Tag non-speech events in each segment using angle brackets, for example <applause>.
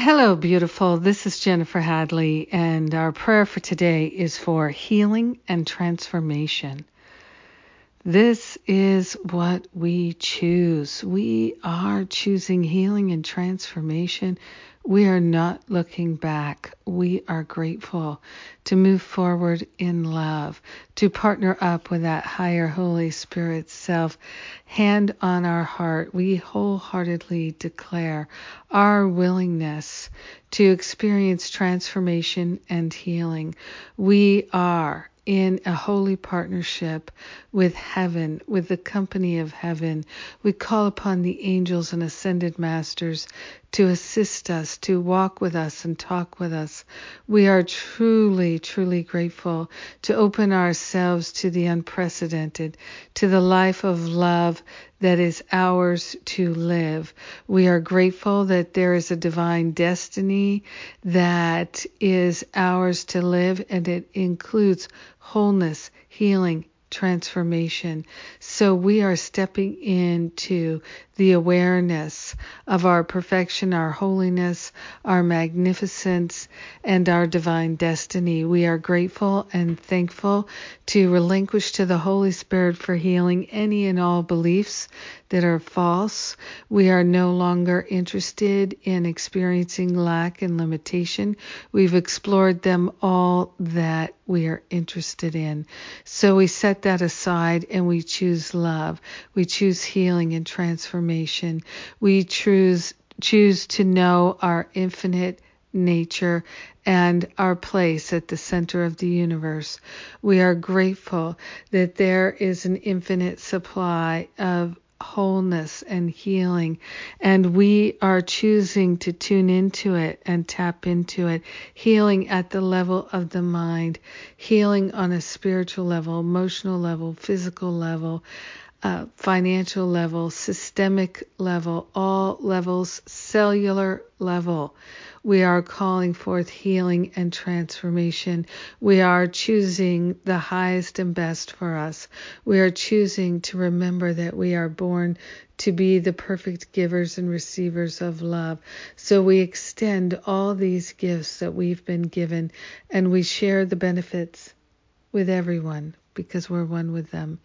Hello, beautiful. This is Jennifer Hadley, and our prayer for today is for healing and transformation. This is what we choose. We are choosing healing and transformation. We are not looking back. We are grateful to move forward in love, to partner up with that higher Holy Spirit self. Hand on our heart, we wholeheartedly declare our willingness to experience transformation and healing. We are in a holy partnership with heaven, with the company of heaven. We call upon the angels and ascended masters to assist us, to walk with us and talk with us. We are truly, truly grateful to open ourselves to the unprecedented, to the life of love that is ours to live. We are grateful that there is a divine destiny that is ours to live, and it includes wholeness, healing, transformation. So we are stepping into the awareness of our perfection, our holiness, our magnificence, and our divine destiny. We are grateful and thankful to relinquish to the Holy Spirit for healing any and all beliefs that are false. We are no longer interested in experiencing lack and limitation. We've explored them all that we are interested in. So we set that aside and we choose love. We choose healing and transformation. We choose choose to know our infinite nature and our place at the center of the universe. We are grateful that there is an infinite supply of wholeness and healing. And we are choosing to tune into it and tap into it. Healing at the level of the mind, healing on a spiritual level, emotional level, physical level. Uh, financial level, systemic level, all levels, cellular level. We are calling forth healing and transformation. We are choosing the highest and best for us. We are choosing to remember that we are born to be the perfect givers and receivers of love. So we extend all these gifts that we've been given and we share the benefits with everyone because we're one with them.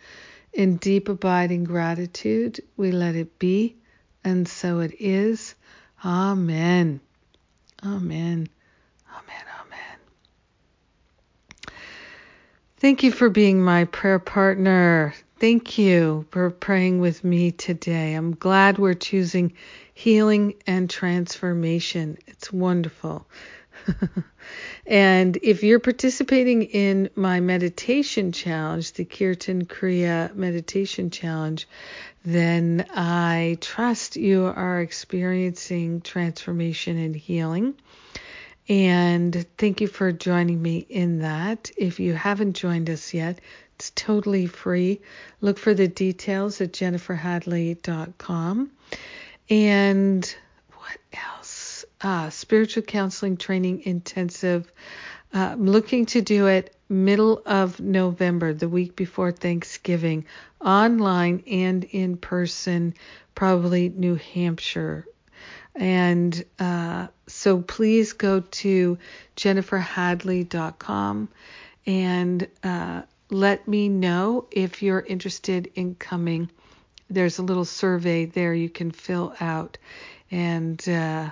In deep abiding gratitude, we let it be, and so it is. Amen. Amen. Amen. Amen. Thank you for being my prayer partner. Thank you for praying with me today. I'm glad we're choosing healing and transformation. It's wonderful. <laughs> and if you're participating in my meditation challenge, the Kirtan Kriya Meditation Challenge, then I trust you are experiencing transformation and healing. And thank you for joining me in that. If you haven't joined us yet, it's totally free. Look for the details at jenniferhadley.com. And? Uh, spiritual counseling training intensive. Uh, I'm looking to do it middle of November, the week before Thanksgiving, online and in person, probably New Hampshire. And uh, so please go to jenniferhadley.com and uh, let me know if you're interested in coming. There's a little survey there you can fill out. And uh,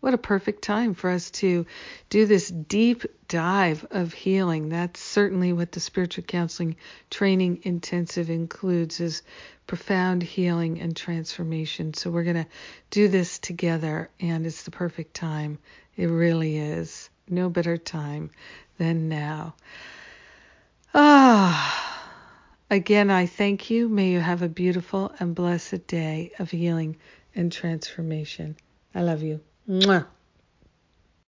what a perfect time for us to do this deep dive of healing. That's certainly what the spiritual counseling training intensive includes is profound healing and transformation. So we're going to do this together and it's the perfect time. It really is. No better time than now. Ah. Again, I thank you. May you have a beautiful and blessed day of healing and transformation. I love you. Μουα.